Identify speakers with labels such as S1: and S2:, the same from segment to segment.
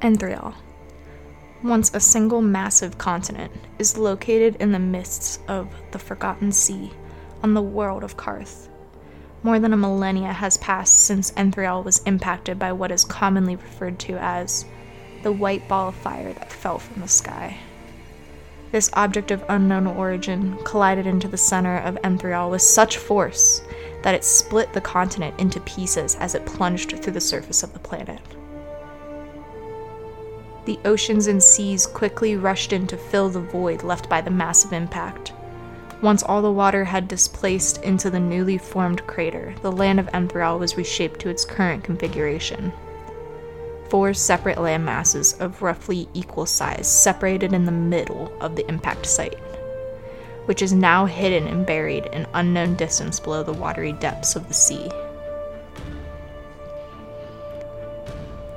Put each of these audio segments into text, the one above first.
S1: Enthrial, once a single massive continent, is located in the midst of the Forgotten Sea on the world of Karth. More than a millennia has passed since Enthrial was impacted by what is commonly referred to as the white ball of fire that fell from the sky. This object of unknown origin collided into the center of Enthrial with such force that it split the continent into pieces as it plunged through the surface of the planet. The oceans and seas quickly rushed in to fill the void left by the massive impact. Once all the water had displaced into the newly formed crater, the land of Enthral was reshaped to its current configuration. Four separate land masses of roughly equal size separated in the middle of the impact site, which is now hidden and buried an unknown distance below the watery depths of the sea.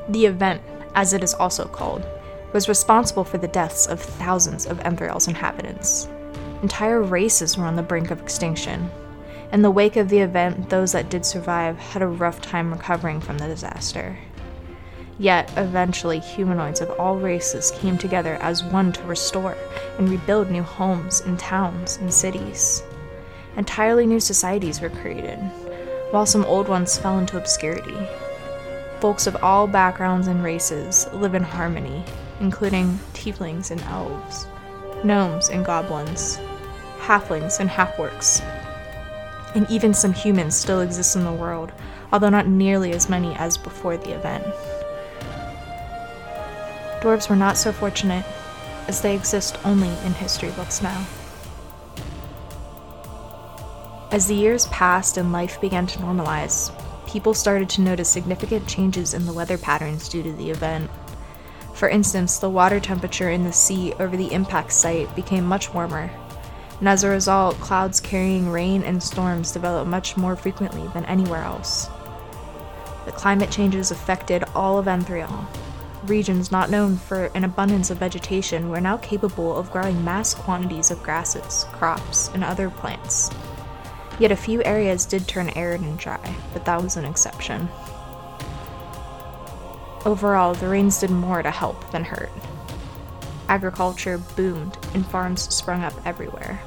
S1: The event as it is also called, was responsible for the deaths of thousands of Enthral's inhabitants. Entire races were on the brink of extinction. In the wake of the event, those that did survive had a rough time recovering from the disaster. Yet, eventually, humanoids of all races came together as one to restore and rebuild new homes and towns and cities. Entirely new societies were created, while some old ones fell into obscurity. Folks of all backgrounds and races live in harmony, including tieflings and elves, gnomes and goblins, halflings and half-orcs. And even some humans still exist in the world, although not nearly as many as before the event. Dwarves were not so fortunate, as they exist only in history books now. As the years passed and life began to normalize, people started to notice significant changes in the weather patterns due to the event. For instance, the water temperature in the sea over the impact site became much warmer, and as a result, clouds carrying rain and storms developed much more frequently than anywhere else. The climate changes affected all of Enthrial. Regions not known for an abundance of vegetation were now capable of growing mass quantities of grasses, crops, and other plants. Yet a few areas did turn arid and dry, but that was an exception. Overall, the rains did more to help than hurt. Agriculture boomed and farms sprung up everywhere.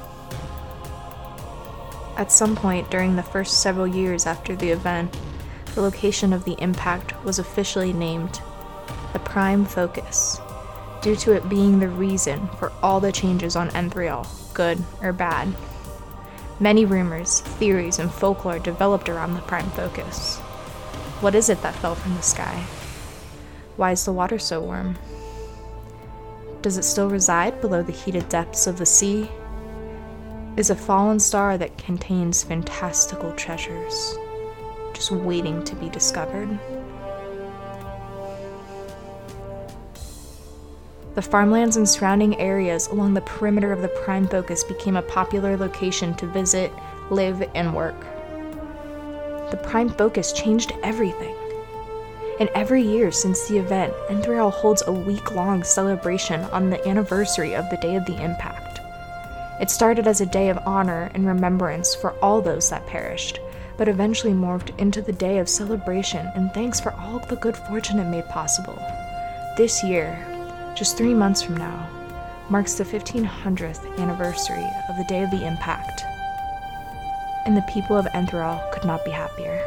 S1: At some point during the first several years after the event, the location of the impact was officially named the Prime Focus, due to it being the reason for all the changes on Enthrial, good or bad. Many rumors, theories, and folklore developed around the prime focus. What is it that fell from the sky? Why is the water so warm? Does it still reside below the heated depths of the sea? Is a fallen star that contains fantastical treasures, just waiting to be discovered? The farmlands and surrounding areas along the perimeter of the prime focus became a popular location to visit, live, and work. The prime focus changed everything. And every year since the event, Enthral holds a week long celebration on the anniversary of the day of the impact. It started as a day of honor and remembrance for all those that perished, but eventually morphed into the day of celebration and thanks for all the good fortune it made possible. This year, just three months from now, marks the 1500th anniversary of the day of the impact, and the people of Enthral could not be happier.